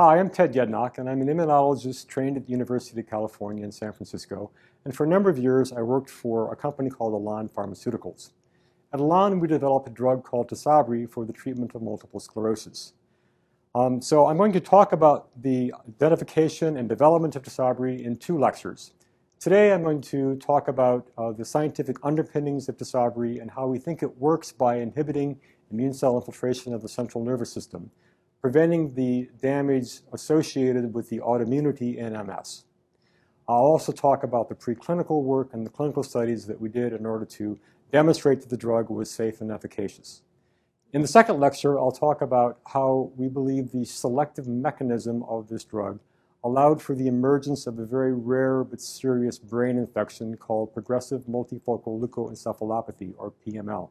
Hi, I'm Ted Yednock, and I'm an immunologist trained at the University of California in San Francisco. And for a number of years, I worked for a company called Elan Pharmaceuticals. At Elan, we developed a drug called Tysabri for the treatment of multiple sclerosis. Um, so I'm going to talk about the identification and development of Tysabri in two lectures. Today I'm going to talk about uh, the scientific underpinnings of Tysabri and how we think it works by inhibiting immune cell infiltration of the central nervous system, preventing the damage associated with the autoimmunity in MS. I'll also talk about the preclinical work and the clinical studies that we did in order to demonstrate that the drug was safe and efficacious. In the second lecture, I'll talk about how we believe the selective mechanism of this drug allowed for the emergence of a very rare but serious brain infection called progressive multifocal leukoencephalopathy, or PML.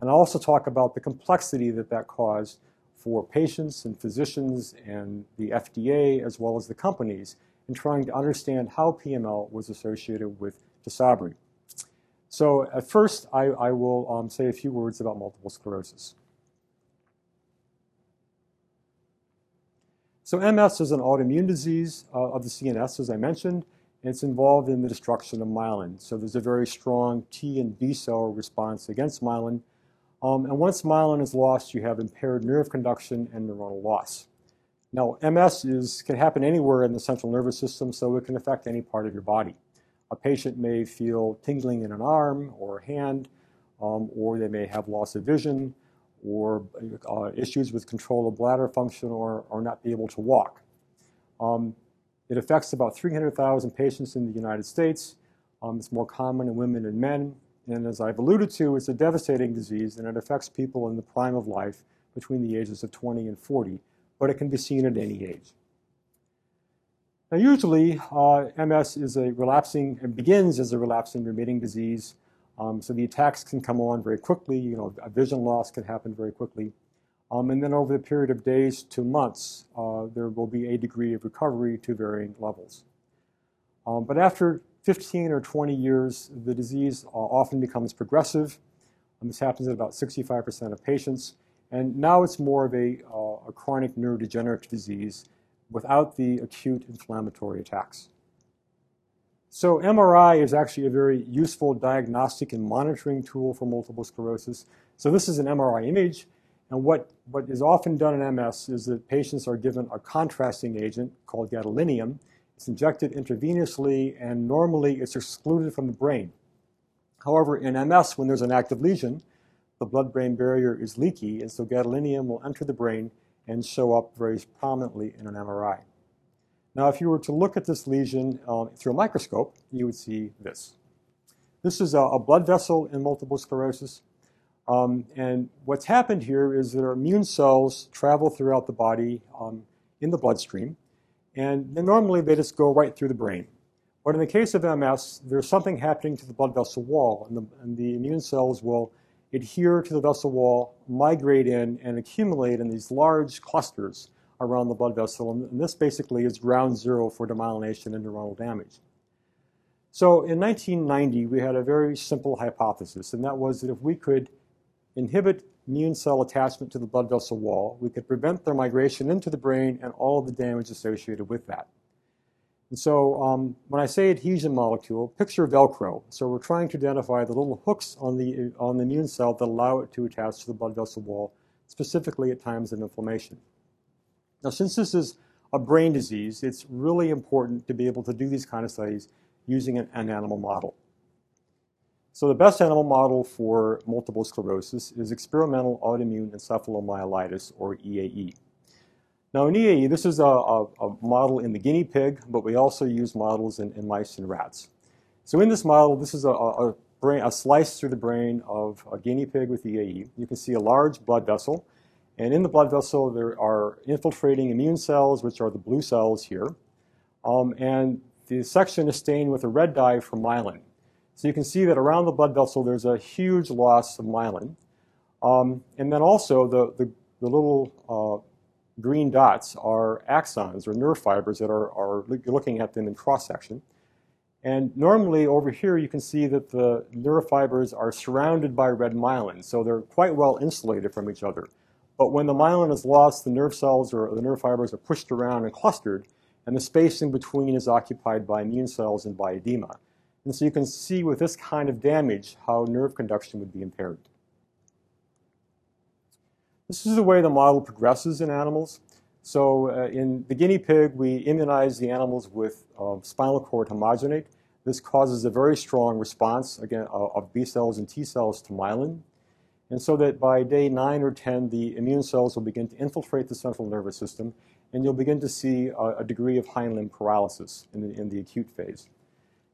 And I'll also talk about the complexity that that caused for patients and physicians and the FDA, as well as the companies, in trying to understand how PML was associated with Tysabri. So at first, I, I will um, say a few words about multiple sclerosis. So MS is an autoimmune disease uh, of the CNS, as I mentioned, and it's involved in the destruction of myelin. So there's a very strong T and B cell response against myelin. Um, and once myelin is lost, you have impaired nerve conduction and neuronal loss. Now, MS is, can happen anywhere in the central nervous system, so it can affect any part of your body. A patient may feel tingling in an arm or hand, um, or they may have loss of vision, or uh, issues with control of bladder function or, or not be able to walk. Um, it affects about 300,000 patients in the United States. Um, it's more common in women and men. And as I've alluded to, it's a devastating disease and it affects people in the prime of life between the ages of 20 and 40, but it can be seen at any age. Now, usually, uh, MS is a relapsing, it begins as a relapsing remitting disease. Um, so the attacks can come on very quickly. You know, a vision loss can happen very quickly. Um, and then over the period of days to months, uh, there will be a degree of recovery to varying levels. Um, but after 15 or 20 years, the disease uh, often becomes progressive. And this happens in about 65% of patients. And now it's more of a, uh, a chronic neurodegenerative disease without the acute inflammatory attacks. So MRI is actually a very useful diagnostic and monitoring tool for multiple sclerosis. So this is an MRI image. And what, what is often done in MS is that patients are given a contrasting agent called gadolinium. It's injected intravenously, and normally it's excluded from the brain. However, in MS, when there's an active lesion, the blood-brain barrier is leaky, and so gadolinium will enter the brain and show up very prominently in an MRI. Now, if you were to look at this lesion um, through a microscope, you would see this. This is a, a blood vessel in multiple sclerosis. Um, and what's happened here is that our immune cells travel throughout the body um, in the bloodstream, and normally they just go right through the brain. But in the case of MS, there's something happening to the blood vessel wall, and the, and the immune cells will adhere to the vessel wall, migrate in, and accumulate in these large clusters around the blood vessel. And this basically is ground zero for demyelination and neuronal damage. So in 1990, we had a very simple hypothesis, and that was that if we could inhibit immune cell attachment to the blood vessel wall, we could prevent their migration into the brain and all of the damage associated with that. And so um, when I say adhesion molecule, picture Velcro. So we're trying to identify the little hooks on the, on the immune cell that allow it to attach to the blood vessel wall, specifically at times of inflammation. Now, since this is a brain disease, it's really important to be able to do these kind of studies using an, an animal model. So the best animal model for multiple sclerosis is experimental autoimmune encephalomyelitis, or EAE. Now in EAE, this is a, a, a, model in the guinea pig, but we also use models in, in mice and rats. So in this model, this is a, a, brain, a slice through the brain of a guinea pig with EAE. You can see a large blood vessel and in the blood vessel, there are infiltrating immune cells, which are the blue cells here. Um, and the section is stained with a red dye from myelin. So you can see that around the blood vessel, there's a huge loss of myelin. Um, and then also the, the, the little uh, green dots are axons or nerve fibers that are, are looking at them in cross-section. And normally over here you can see that the nerve fibers are surrounded by red myelin, so they're quite well insulated from each other. But when the myelin is lost, the nerve cells or the nerve fibers are pushed around and clustered, and the space in between is occupied by immune cells and by edema. And so you can see with this kind of damage how nerve conduction would be impaired. This is the way the model progresses in animals. So uh, in the guinea pig, we immunize the animals with uh, spinal cord homogenate. This causes a very strong response again uh, of B cells and T cells to myelin. And so that by day 9 or 10, the immune cells will begin to infiltrate the central nervous system, and you'll begin to see a, a degree of hind limb paralysis in the, in the acute phase.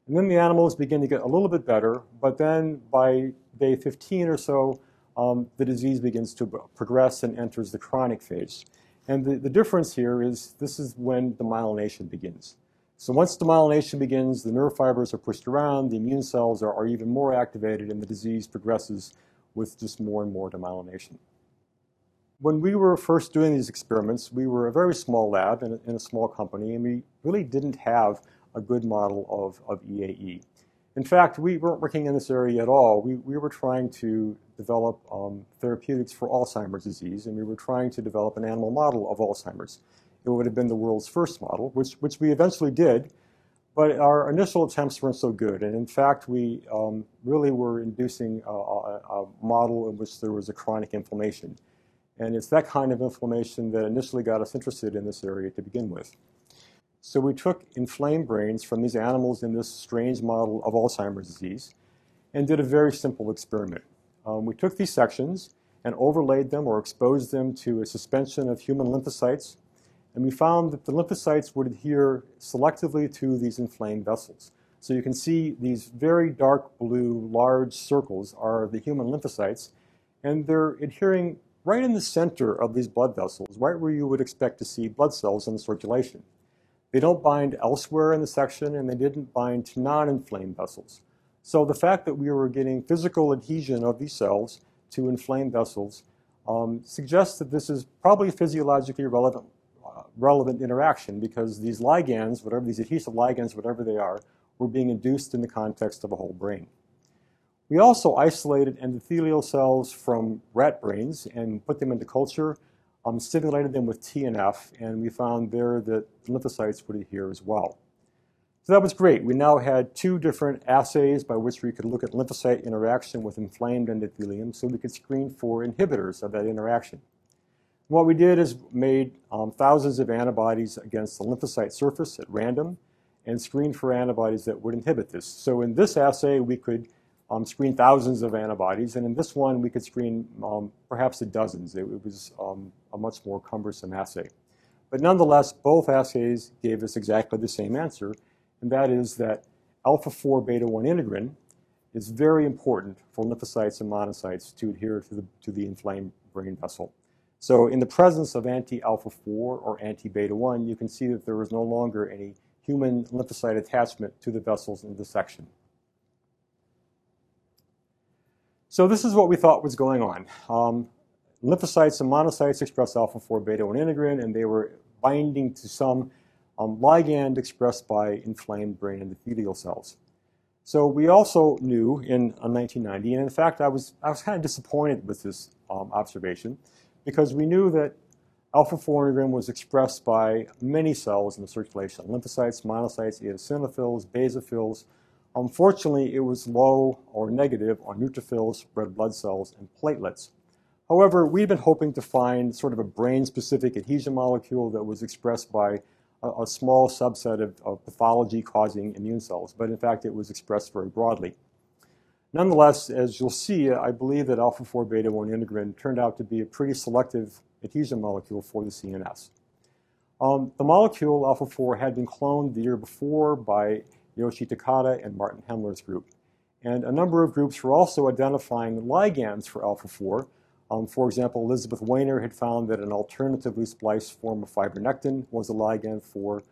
And then the animals begin to get a little bit better, but then by day 15 or so, um, the disease begins to progress and enters the chronic phase. And the, the difference here is this is when demyelination begins. So once demyelination begins, the nerve fibers are pushed around, the immune cells are, are even more activated, and the disease progresses with just more and more demyelination. When we were first doing these experiments, we were a very small lab in a, in a small company, and we really didn't have a good model of, of EAE. In fact, we weren't working in this area at all. We, we were trying to develop um, therapeutics for Alzheimer's disease, and we were trying to develop an animal model of Alzheimer's. It would have been the world's first model, which, which we eventually did, but our initial attempts weren't so good. And in fact, we um, really were inducing a, a, a model in which there was a chronic inflammation. And it's that kind of inflammation that initially got us interested in this area to begin with. So we took inflamed brains from these animals in this strange model of Alzheimer's disease and did a very simple experiment. Um, we took these sections and overlaid them or exposed them to a suspension of human lymphocytes, and we found that the lymphocytes would adhere selectively to these inflamed vessels. So you can see these very dark blue large circles are the human lymphocytes, and they're adhering right in the center of these blood vessels, right where you would expect to see blood cells in the circulation. They don't bind elsewhere in the section, and they didn't bind to non-inflamed vessels. So the fact that we were getting physical adhesion of these cells to inflamed vessels um, suggests that this is probably physiologically relevant, uh, relevant interaction because these ligands, whatever these adhesive ligands, whatever they are, were being induced in the context of a whole brain. We also isolated endothelial cells from rat brains and put them into culture um, stimulated them with TNF, and we found there that lymphocytes would adhere as well. So that was great. We now had two different assays by which we could look at lymphocyte interaction with inflamed endothelium so we could screen for inhibitors of that interaction. What we did is made um, thousands of antibodies against the lymphocyte surface at random and screened for antibodies that would inhibit this. So in this assay, we could um, screen thousands of antibodies, and in this one, we could screen um, perhaps a dozens. It, it was um, a much more cumbersome assay. But nonetheless, both assays gave us exactly the same answer, and that is that alpha-4 beta-1 integrin is very important for lymphocytes and monocytes to adhere to the, to the inflamed brain vessel. So in the presence of anti-alpha-4 or anti-beta-1, you can see that there is no longer any human lymphocyte attachment to the vessels in this section. So this is what we thought was going on. Um, lymphocytes and monocytes express alpha-4 beta-1 integrin, and they were binding to some um, ligand expressed by inflamed brain endothelial cells. So we also knew in 1990, and in fact, I was, I was kind of disappointed with this um, observation because we knew that alpha-4 integrin was expressed by many cells in the circulation, lymphocytes, monocytes, eosinophils, basophils, Unfortunately, it was low or negative on neutrophils, red blood cells, and platelets. However, we've been hoping to find sort of a brain-specific adhesion molecule that was expressed by a, a small subset of, of pathology-causing immune cells, but in fact it was expressed very broadly. Nonetheless, as you'll see, I believe that alpha-4 beta-1 integrin turned out to be a pretty selective adhesion molecule for the CNS. Um, the molecule alpha-4 had been cloned the year before by Yoshi Takada and Martin Hemler's group. And a number of groups were also identifying ligands for alpha-4. Um, for example, Elizabeth Wayner had found that an alternatively spliced form of fibronectin was a ligand for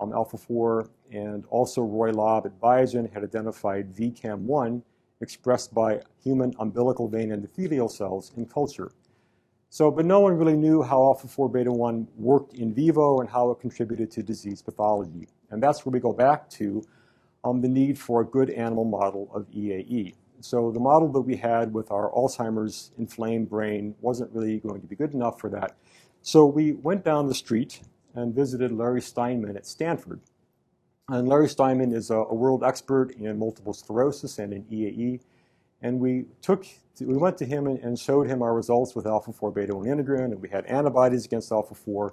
um, alpha-4, and also Roy Lobb at Biogen had identified VCAM1 expressed by human umbilical vein endothelial cells in culture. So, but no one really knew how alpha-4 beta-1 worked in vivo and how it contributed to disease pathology. And that's where we go back to um, the need for a good animal model of EAE. So the model that we had with our Alzheimer's inflamed brain wasn't really going to be good enough for that. So we went down the street and visited Larry Steinman at Stanford. And Larry Steinman is a, a world expert in multiple sclerosis and in EAE. And we took, we went to him and, and showed him our results with alpha-4 beta-1 integrin, and we had antibodies against alpha-4,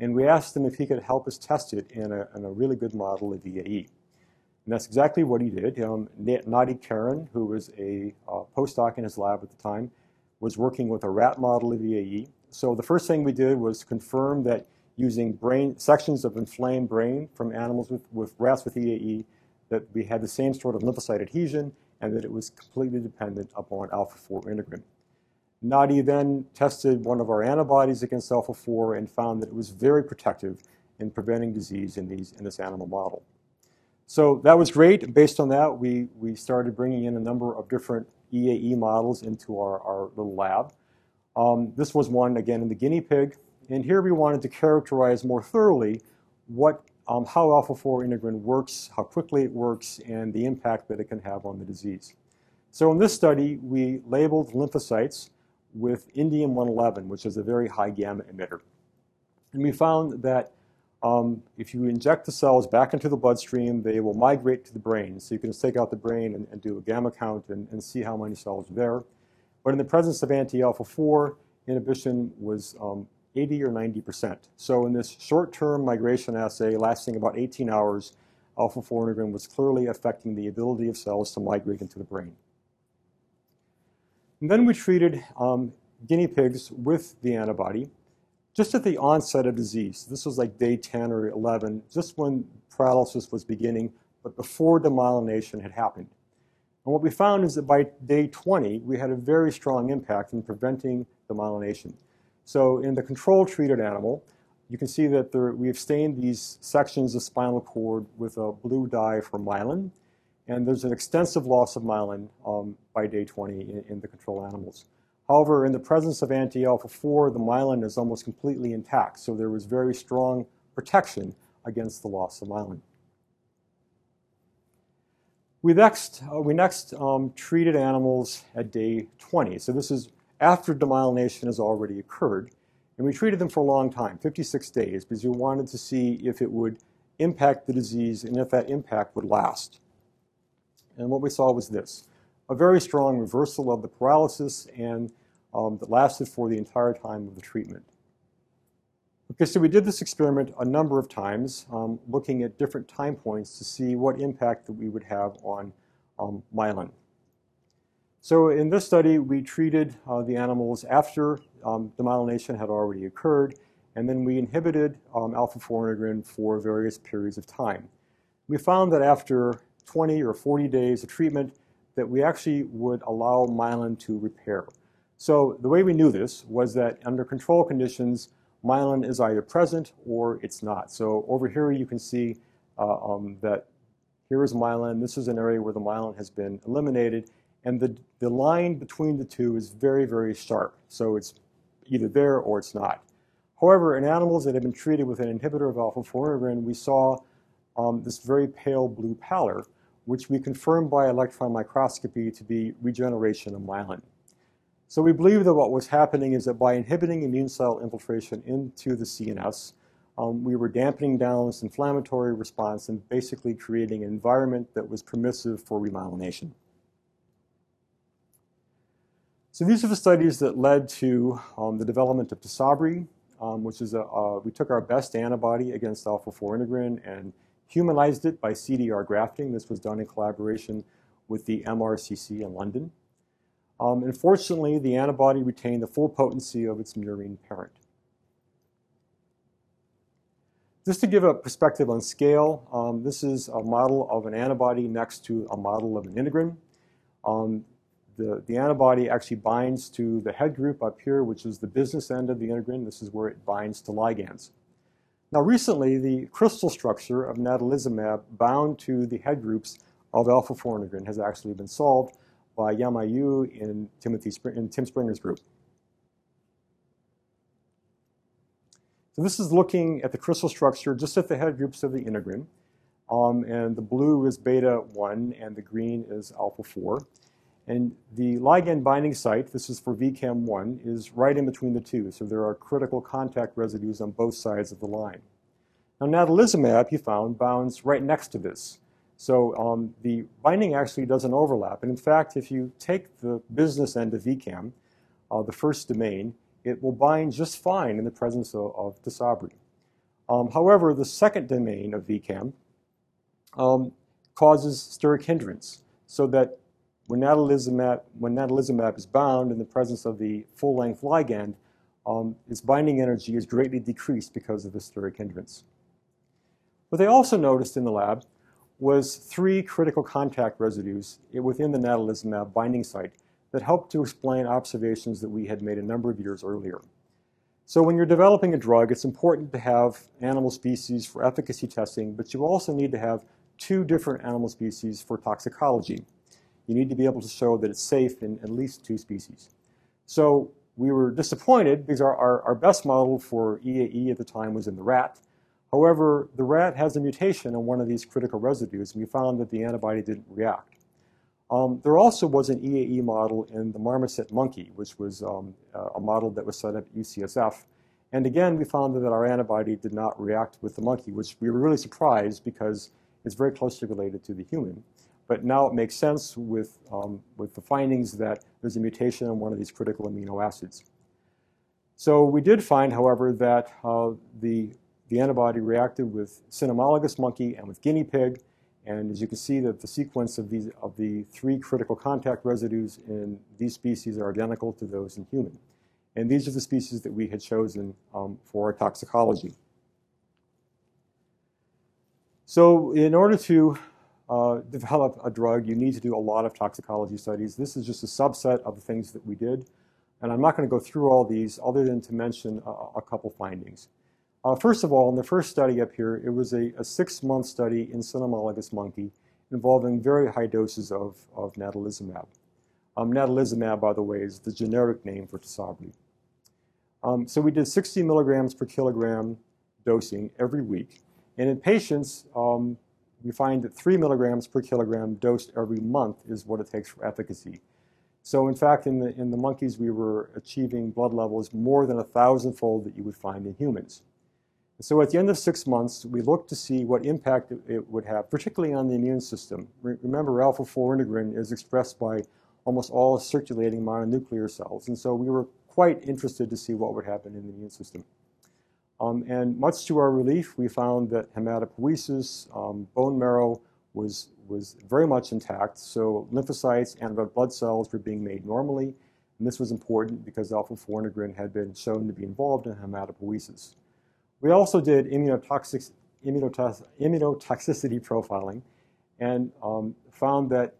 and we asked him if he could help us test it in a, in a really good model of EAE. And that's exactly what he did. Um, Nadi Karan, who was a uh, postdoc in his lab at the time, was working with a rat model of EAE. So the first thing we did was confirm that using brain sections of inflamed brain from animals with, with rats with EAE, that we had the same sort of lymphocyte adhesion and that it was completely dependent upon alpha-4 integrin. Nadi then tested one of our antibodies against alpha-4 and found that it was very protective in preventing disease in, these, in this animal model. So that was great. Based on that, we, we started bringing in a number of different EAE models into our, our little lab. Um, this was one, again, in the guinea pig. And here we wanted to characterize more thoroughly what, um, how alpha-4 integrin works, how quickly it works, and the impact that it can have on the disease. So in this study, we labeled lymphocytes with indium-111, which is a very high gamma emitter. And we found that um, if you inject the cells back into the bloodstream, they will migrate to the brain. So you can just take out the brain and, and do a gamma count and, and, see how many cells are there. But in the presence of anti-alpha-4, inhibition was um, 80 or 90%. So in this short-term migration assay lasting about 18 hours, alpha-4 integrin was clearly affecting the ability of cells to migrate into the brain. And then we treated um, guinea pigs with the antibody just at the onset of disease. This was like day 10 or 11, just when paralysis was beginning, but before demyelination had happened. And what we found is that by day 20, we had a very strong impact in preventing demyelination. So in the control treated animal, you can see that there, we've stained these sections of spinal cord with a blue dye for myelin, and there's an extensive loss of myelin um, by day 20 in, in, the control animals. However, in the presence of anti-alpha-4, the myelin is almost completely intact, so there was very strong protection against the loss of myelin. We next, uh, we next um, treated animals at day 20. So this is after demyelination has already occurred. And we treated them for a long time, 56 days, because we wanted to see if it would impact the disease and if that impact would last. And what we saw was this a very strong reversal of the paralysis and um, that lasted for the entire time of the treatment. Okay, so we did this experiment a number of times, um, looking at different time points to see what impact that we would have on um, myelin. So in this study, we treated uh, the animals after um, demyelination had already occurred, and then we inhibited um, alpha-4 integrin for various periods of time. We found that after 20 or 40 days of treatment, that we actually would allow myelin to repair. So the way we knew this was that under control conditions, myelin is either present or it's not. So over here you can see uh, um, that here is myelin. This is an area where the myelin has been eliminated, and the, the line between the two is very, very sharp. So it's either there or it's not. However, in animals that have been treated with an inhibitor of alpha-4 integrin, we saw um, this very pale blue pallor, which we confirmed by electron microscopy to be regeneration of myelin. So we believe that what was happening is that by inhibiting immune cell infiltration into the CNS, um, we were dampening down this inflammatory response and basically creating an environment that was permissive for remyelination. So these are the studies that led to um, the development of Tysabri, um, which is a, uh, we took our best antibody against alpha-4 integrin and humanized it by CDR grafting. This was done in collaboration with the MRCC in London. Um, unfortunately, the antibody retained the full potency of its murine parent. Just to give a perspective on scale, um, this is a model of an antibody next to a model of an integrin. Um, the, the antibody actually binds to the head group up here, which is the business end of the integrin. This is where it binds to ligands. Now, recently, the crystal structure of natalizumab bound to the head groups of alpha-4 integrin has actually been solved by Yamei Yu in, Timothy in Tim Springer's group. So this is looking at the crystal structure just at the head groups of the integrin. Um, and the blue is beta 1 and the green is alpha 4. And the ligand binding site, this is for VCAM1, is right in between the two. So there are critical contact residues on both sides of the line. Now, natalizumab, he found, bounds right next to this. So um, the binding actually doesn't overlap. And in fact, if you take the business end of VCAM, uh, the first domain, it will bind just fine in the presence of, of Tysabri. Um, however, the second domain of VCAM um, causes steric hindrance, so that when natalizumab, when natalizumab is bound in the presence of the full-length ligand, um, its binding energy is greatly decreased because of the steric hindrance. What they also noticed in the lab was three critical contact residues within the natalizumab binding site that helped to explain observations that we had made a number of years earlier. So when you're developing a drug, it's important to have animal species for efficacy testing, but you also need to have two different animal species for toxicology you need to be able to show that it's safe in at least two species. So we were disappointed because our, our, our, best model for EAE at the time was in the rat. However, the rat has a mutation in one of these critical residues, and we found that the antibody didn't react. Um, there also was an EAE model in the marmoset monkey, which was um, a model that was set up at UCSF. And again, we found that our antibody did not react with the monkey, which we were really surprised because it's very closely related to the human. But now it makes sense with, um, with the findings that there's a mutation in one of these critical amino acids. So we did find, however, that uh, the, the antibody reacted with cynomolgus monkey and with guinea pig. And as you can see that the sequence of, these, of the three critical contact residues in these species are identical to those in human. And these are the species that we had chosen um, for toxicology. So in order to uh, develop a drug, you need to do a lot of toxicology studies. This is just a subset of the things that we did. And I'm not going to go through all these other than to mention a, a couple findings. Uh, first of all, in the first study up here, it was a, a six-month study in cynomolgus monkey involving very high doses of, of natalizumab. Um, natalizumab, by the way, is the generic name for Tysabri. Um, so we did 60 milligrams per kilogram dosing every week. And in patients, um, we find that 3 milligrams per kilogram dosed every month is what it takes for efficacy. So in fact, in the, in the monkeys, we were achieving blood levels more than a thousandfold that you would find in humans. So at the end of six months, we looked to see what impact it would have, particularly on the immune system. Remember, alpha-4 integrin is expressed by almost all circulating mononuclear cells, and so we were quite interested to see what would happen in the immune system. Um, and much to our relief, we found that hematopoiesis, um, bone marrow was, was very much intact. So lymphocytes and red blood cells were being made normally. And this was important because alpha-4 integrin had been shown to be involved in hematopoiesis. We also did immunotoxic, immunotoxicity profiling and um, found that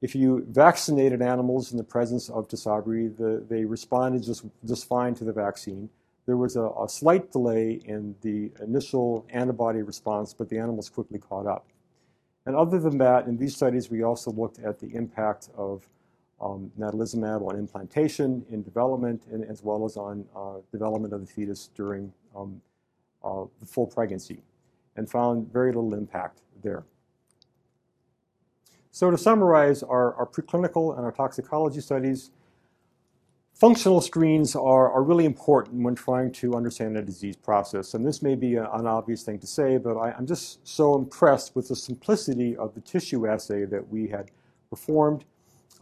if you vaccinated animals in the presence of Tysabri, the, they responded just, just fine to the vaccine there was a, a, slight delay in the initial antibody response, but the animals quickly caught up. And other than that, in these studies, we also looked at the impact of um, natalizumab on implantation in development, and as well as on uh, development of the fetus during um, uh, the full pregnancy, and found very little impact there. So to summarize our, our preclinical and our toxicology studies, Functional screens are, are really important when trying to understand a disease process. And this may be a, an obvious thing to say, but I, I'm just so impressed with the simplicity of the tissue assay that we had performed,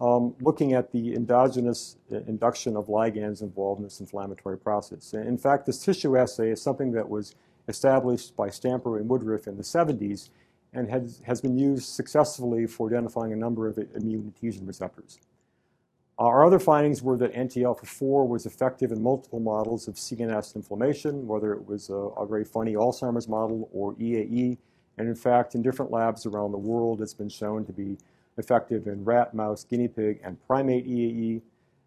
um, looking at the endogenous uh, induction of ligands involved in this inflammatory process. In fact, this tissue assay is something that was established by Stamper and Woodruff in the 70s and has, has been used successfully for identifying a number of immune adhesion receptors. Our other findings were that anti-alpha-4 was effective in multiple models of CNS inflammation, whether it was a, a, very funny Alzheimer's model or EAE. And in fact, in different labs around the world, it's been shown to be effective in rat, mouse, guinea pig, and primate EAE,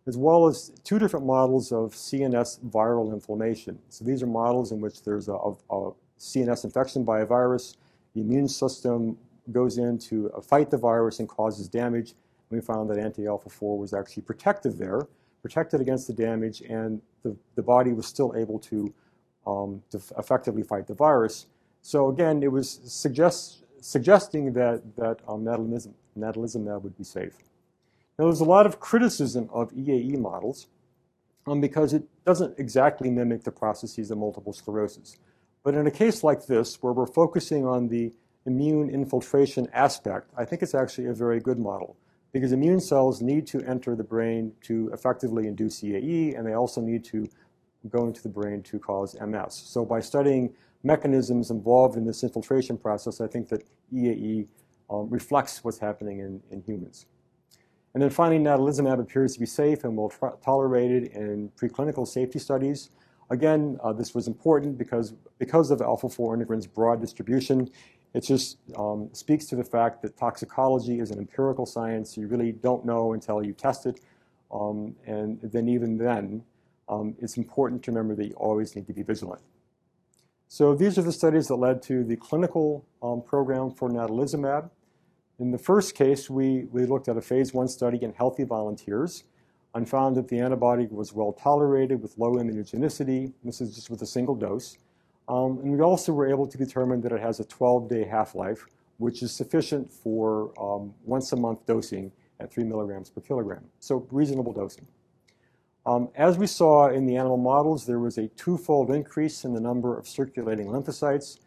as well as two different models of CNS viral inflammation. So these are models in which there's a, a CNS infection by a virus. The immune system goes in to fight the virus and causes damage we found that anti-alpha-4 was actually protective there, protected against the damage, and the, the body was still able to, um, to effectively fight the virus. So again, it was suggest, suggesting that, that um, natalizumab would be safe. Now, there's a lot of criticism of EAE models um, because it doesn't exactly mimic the processes of multiple sclerosis. But in a case like this, where we're focusing on the immune infiltration aspect, I think it's actually a very good model because immune cells need to enter the brain to effectively induce EAE, and they also need to go into the brain to cause MS. So by studying mechanisms involved in this infiltration process, I think that EAE um, reflects what's happening in, in humans. And then finally, natalizumab appears to be safe and well tolerated in preclinical safety studies. Again, uh, this was important because, because of alpha-4 integrin's broad distribution. It just um, speaks to the fact that toxicology is an empirical science. You really don't know until you test it. Um, and then even then, um, it's important to remember that you always need to be vigilant. So these are the studies that led to the clinical um, program for natalizumab. In the first case, we, we looked at a phase one study in healthy volunteers and found that the antibody was well tolerated with low immunogenicity. This is just with a single dose. Um, and we also were able to determine that it has a 12-day half-life, which is sufficient for um, once a month dosing at 3 milligrams per kilogram. So reasonable dosing. Um, as we saw in the animal models, there was a twofold increase in the number of circulating lymphocytes.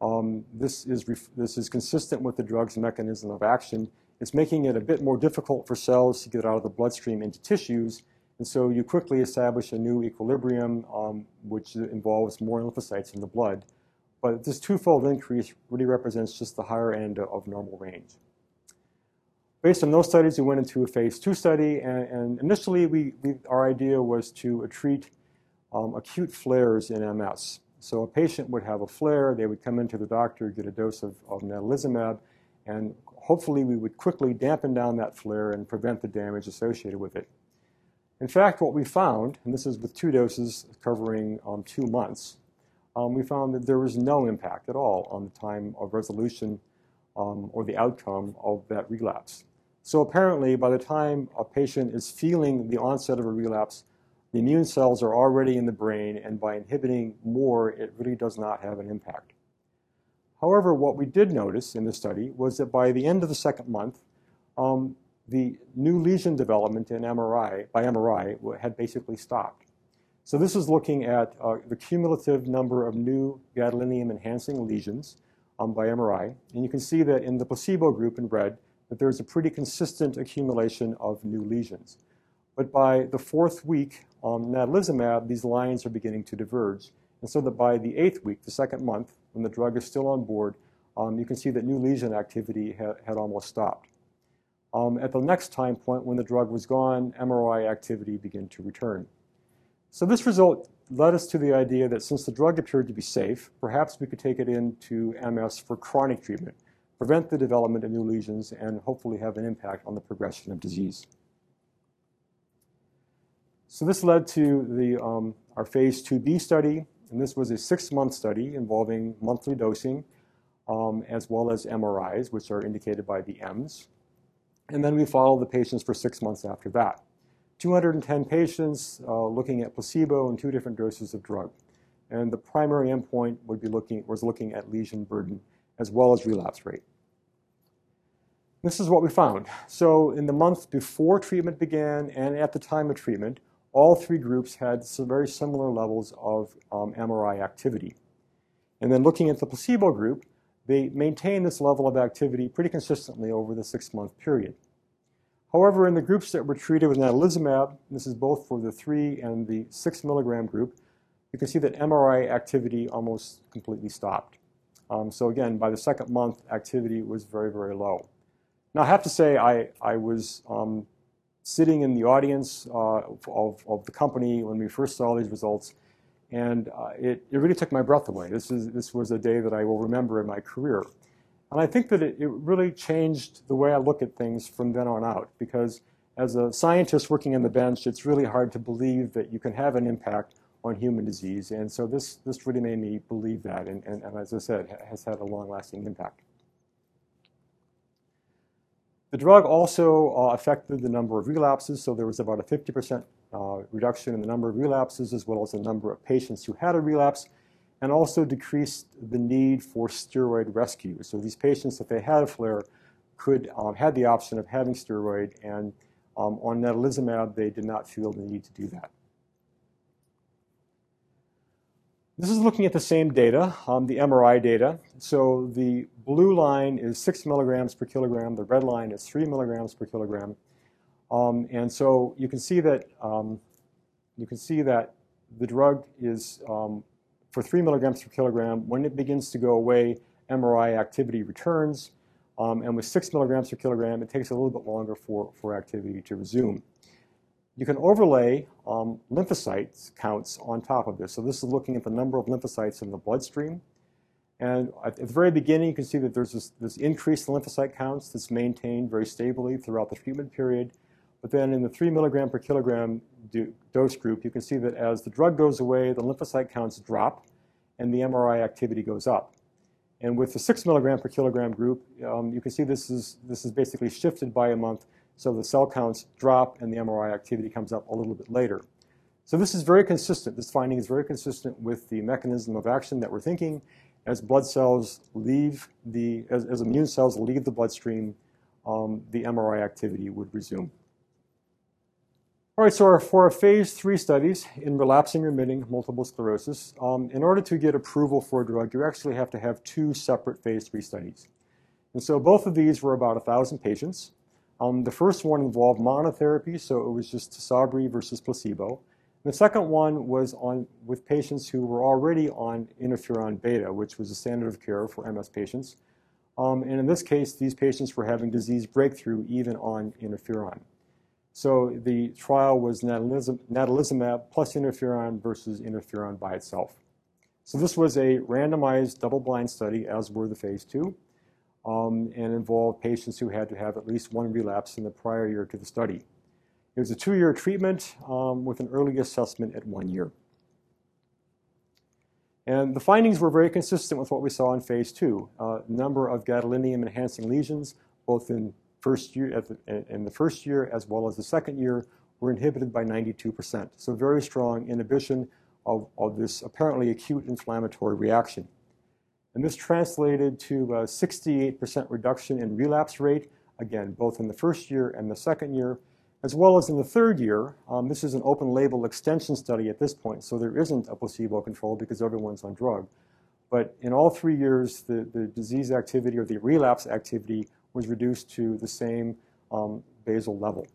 Um, this, is this is consistent with the drug's mechanism of action. It's making it a bit more difficult for cells to get out of the bloodstream into tissues, and so you quickly establish a new equilibrium, um, which involves more lymphocytes in the blood. But this twofold increase really represents just the higher end of normal range. Based on those studies, we went into a phase two study, and, and initially we, we, our idea was to treat um, acute flares in MS. So a patient would have a flare, they would come into the doctor, get a dose of, of natalizumab, and hopefully we would quickly dampen down that flare and prevent the damage associated with it. In fact, what we found, and this is with two doses covering um, two months, um, we found that there was no impact at all on the time of resolution um, or the outcome of that relapse. So apparently, by the time a patient is feeling the onset of a relapse, the immune cells are already in the brain, and by inhibiting more, it really does not have an impact. However, what we did notice in the study was that by the end of the second month, um, the new lesion development in MRI, by MRI had basically stopped. So this is looking at uh, the cumulative number of new gadolinium enhancing lesions um, by MRI. And you can see that in the placebo group in red, that there's a pretty consistent accumulation of new lesions. But by the fourth week on natalizumab, these lines are beginning to diverge. And so that by the eighth week, the second month, when the drug is still on board, um, you can see that new lesion activity ha had almost stopped. Um, at the next time point, when the drug was gone, MRI activity began to return. So this result led us to the idea that since the drug appeared to be safe, perhaps we could take it into MS for chronic treatment prevent the development of new lesions, and hopefully have an impact on the progression of disease. So this led to the, um, our phase 2b study, and this was a six-month study involving monthly dosing um, as well as MRIs, which are indicated by the M's. And then we followed the patients for six months after that. 210 patients uh, looking at placebo and two different doses of drug. And the primary endpoint would be looking, was looking at lesion burden as well as relapse rate. This is what we found. So in the month before treatment began and at the time of treatment, all three groups had some very similar levels of um, MRI activity. And then looking at the placebo group, they maintain this level of activity pretty consistently over the six-month period. However, in the groups that were treated with natalizumab, this is both for the 3 and the 6 milligram group, you can see that MRI activity almost completely stopped. Um, so again, by the second month, activity was very, very low. Now, I have to say, I, I was um, sitting in the audience uh, of, of the company when we first saw these results, and uh, it, it really took my breath away. This, is, this was a day that I will remember in my career. And I think that it, it really changed the way I look at things from then on out, because as a scientist working on the bench, it's really hard to believe that you can have an impact on human disease. And so this, this really made me believe that, and, and, and as I said, has had a long-lasting impact. The drug also uh, affected the number of relapses, so there was about a 50% uh, reduction in the number of relapses as well as the number of patients who had a relapse, and also decreased the need for steroid rescue. So these patients, if they had a flare, could um, had the option of having steroid, and Um, on natalizumab, they did not feel the need to do that. This is looking at the same data, um, the MRI data. So the blue line is 6 milligrams per kilogram. The red line is 3 milligrams per kilogram. Um, and so you can see that um, you can see that the drug is um, for 3 milligrams per kilogram. When it begins to go away, MRI activity returns. Um, and with 6 milligrams per kilogram, it takes a little bit longer for, for activity to resume. You can overlay um, lymphocytes counts on top of this. So this is looking at the number of lymphocytes in the bloodstream. And at the very beginning, you can see that there's this, this increased lymphocyte counts that's maintained very stably throughout the treatment period. But then in the 3 milligram per kilogram do, dose group, you can see that as the drug goes away, the lymphocyte counts drop and the MRI activity goes up. And with the 6 milligram per kilogram group, um, you can see this is, this is basically shifted by a month so the cell counts drop and the MRI activity comes up a little bit later. So this is very consistent. This finding is very consistent with the mechanism of action that we're thinking. As blood cells leave the, as, as immune cells leave the bloodstream, um, the MRI activity would resume. All right, so for our phase three studies in relapsing remitting multiple sclerosis, um, in order to get approval for a drug, you actually have to have two separate phase three studies. And so both of these were about 1,000 patients. Um, the first one involved monotherapy, so it was just Tysabri versus placebo. And the second one was on with patients who were already on interferon beta, which was a standard of care for MS patients. Um, and in this case, these patients were having disease breakthrough even on interferon. So the trial was natalizumab plus interferon versus interferon by itself. So this was a randomized double-blind study, as were the phase two um, and involved patients who had to have at least one relapse in the prior year to the study. It was a two-year treatment um, with an early assessment at one year. And the findings were very consistent with what we saw in phase two. Uh, number of gadolinium enhancing lesions, both in first year the, in the first year as well as the second year, were inhibited by 92%. So very strong inhibition of, of this apparently acute inflammatory reaction. And this translated to a 68% reduction in relapse rate, again, both in the first year and the second year, as well as in the third year. Um, this is an open label extension study at this point, so there isn't a placebo control because everyone's on drug. But in all three years, the, the disease activity or the relapse activity was reduced to the same um, basal level.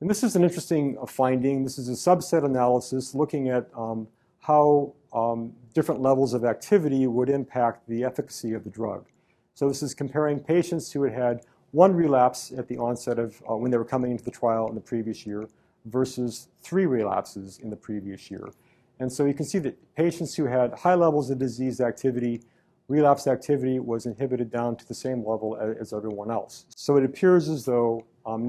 And this is an interesting uh, finding. This is a subset analysis looking at um, how um, different levels of activity would impact the efficacy of the drug. So this is comparing patients who had had one relapse at the onset of uh, when they were coming into the trial in the previous year versus three relapses in the previous year. And so you can see that patients who had high levels of disease activity, relapse activity was inhibited down to the same level as, as everyone else. So it appears as though um,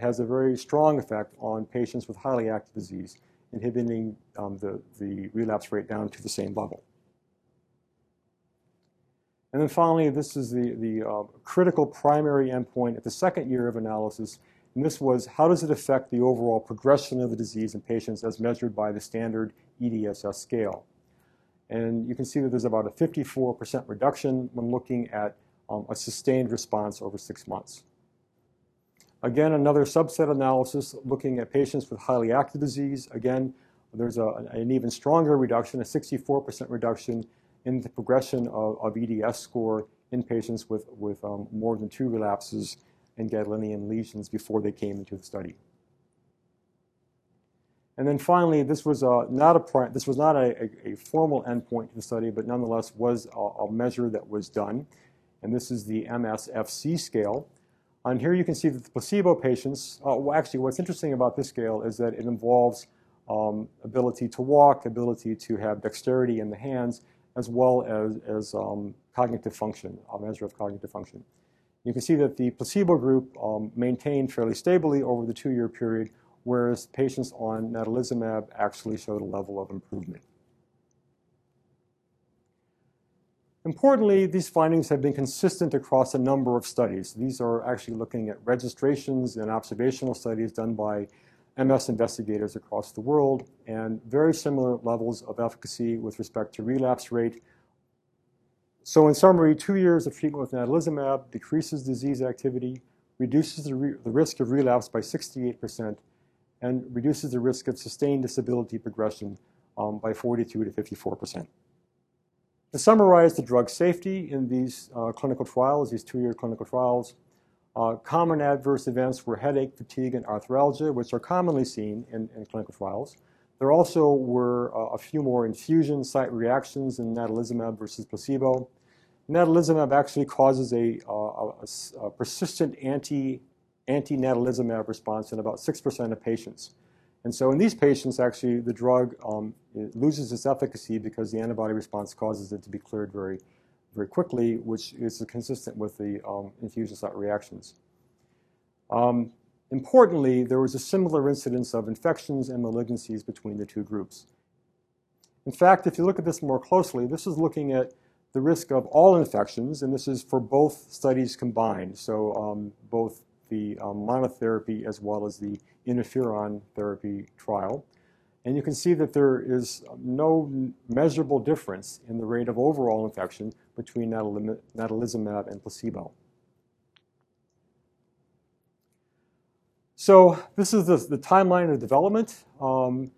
has a very strong effect on patients with highly active disease inhibiting um, the, the relapse rate down to the same level. And then finally, this is the, the uh, critical primary endpoint at the second year of analysis. And this was how does it affect the overall progression of the disease in patients as measured by the standard EDSS scale. And you can see that there's about a 54% reduction when looking at um, a sustained response over six months. Again, another subset analysis looking at patients with highly active disease. Again, there's a, an even stronger reduction, a 64% reduction in the progression of, of, EDS score in patients with, with um, more than two relapses and gadolinium lesions before they came into the study. And then finally, this was uh, not a this was not a, a, a, formal endpoint to the study, but nonetheless was a, a measure that was done. And this is the MSFC scale. And here you can see that the placebo patients, uh, well, actually what's interesting about this scale is that it involves um, ability to walk, ability to have dexterity in the hands, as well as, as um, cognitive function, a measure of cognitive function. You can see that the placebo group um, maintained fairly stably over the two-year period, whereas patients on natalizumab actually showed a level of improvement. Importantly, these findings have been consistent across a number of studies. These are actually looking at registrations and observational studies done by MS investigators across the world, and very similar levels of efficacy with respect to relapse rate. So in summary, two years of treatment with natalizumab decreases disease activity, reduces the, re the risk of relapse by 68%, and reduces the risk of sustained disability progression um, by 42 to 54%. To summarize the drug safety in these uh, clinical trials, these two-year clinical trials, uh, common adverse events were headache, fatigue, and arthralgia, which are commonly seen in, in clinical trials. There also were uh, a few more infusion site reactions in natalizumab versus placebo. Natalizumab actually causes a, uh, a, a, a persistent anti, anti-natalizumab response in about 6% of patients. And so in these patients, actually, the drug um, loses its efficacy because the antibody response causes it to be cleared very, very quickly, which is consistent with the um, infusion site reactions. Um, importantly, there was a similar incidence of infections and malignancies between the two groups. In fact, if you look at this more closely, this is looking at the risk of all infections, and this is for both studies combined, so um, both the um, monotherapy as well as the interferon therapy trial. And you can see that there is no measurable difference in the rate of overall infection between natalizumab and placebo. So this is the, the timeline of development. Um,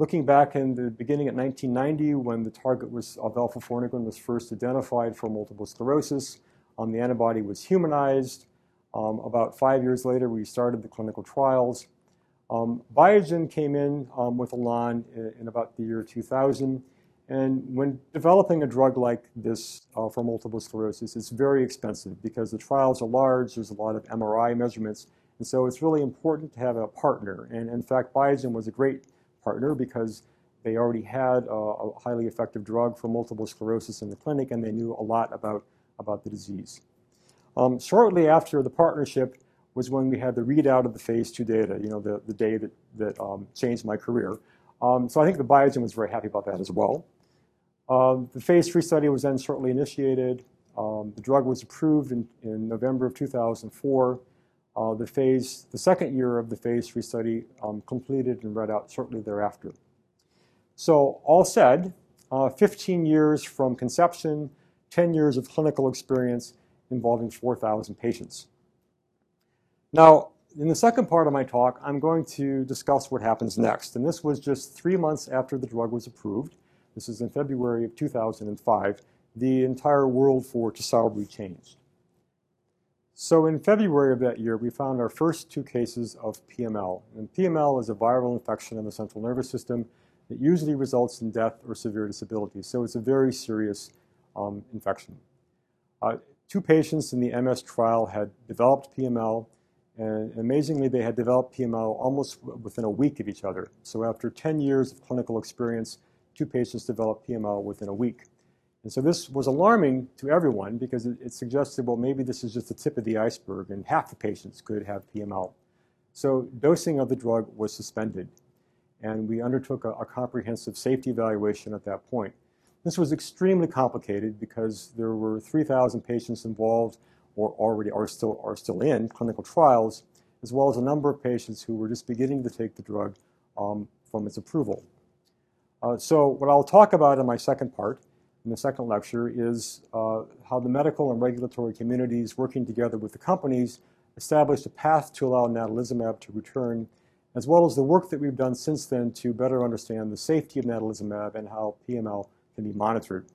Looking back in the beginning at 1990, when the target was of alpha-4 was first identified for multiple sclerosis, um, the antibody was humanized. Um, about five years later, we started the clinical trials. Um, Biogen came in um, with Elan in, in, about the year 2000. And when developing a drug like this uh, for multiple sclerosis, it's very expensive because the trials are large, there's a lot of MRI measurements, and so it's really important to have a partner. And in fact, Biogen was a great partner because they already had a, a, highly effective drug for multiple sclerosis in the clinic and they knew a lot about, about the disease. Um, shortly after the partnership was when we had the readout of the phase two data, you know, the, the day that, that um, changed my career. Um, so I think the Biogen was very happy about that as well. Um, the phase three study was then shortly initiated. Um, the drug was approved in, in November of 2004. Uh, the phase, the second year of the phase three study um, completed and read out shortly thereafter. So all said, uh, 15 years from conception, 10 years of clinical experience involving 4,000 patients. Now, in the second part of my talk, I'm going to discuss what happens next. And this was just three months after the drug was approved. This is in February of 2005. The entire world for Tysabri changed. So in February of that year, we found our first two cases of PML. And PML is a viral infection of the central nervous system that usually results in death or severe disability. So it's a very serious um, infection. Uh, two patients in the MS trial had developed PML, and amazingly, they had developed PML almost within a week of each other. So after 10 years of clinical experience, two patients developed PML within a week. And so this was alarming to everyone because it, it, suggested, well, maybe this is just the tip of the iceberg and half the patients could have PML. So dosing of the drug was suspended. And we undertook a, a comprehensive safety evaluation at that point. This was extremely complicated because there were 3,000 patients involved or already are still, are still in clinical trials, as well as a number of patients who were just beginning to take the drug um, from its approval. Uh, so what I'll talk about in my second part in the second lecture is uh, how the medical and regulatory communities working together with the companies established a path to allow natalizumab to return, as well as the work that we've done since then to better understand the safety of natalizumab and how PML can be monitored.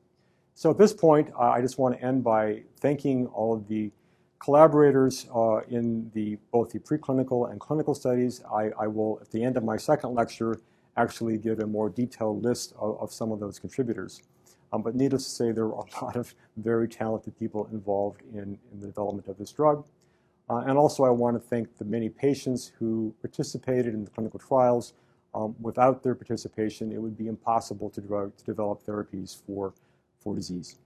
So at this point, uh, I just want to end by thanking all of the collaborators uh, in the, both the preclinical and clinical studies. I, I, will, at the end of my second lecture, actually give a more detailed list of, of some of those contributors. Um, but needless to say, there were a lot of very talented people involved in, in the development of this drug. Uh, and also, I want to thank the many patients who participated in the clinical trials. Um, without their participation, it would be impossible to, drug, to develop therapies for, for disease.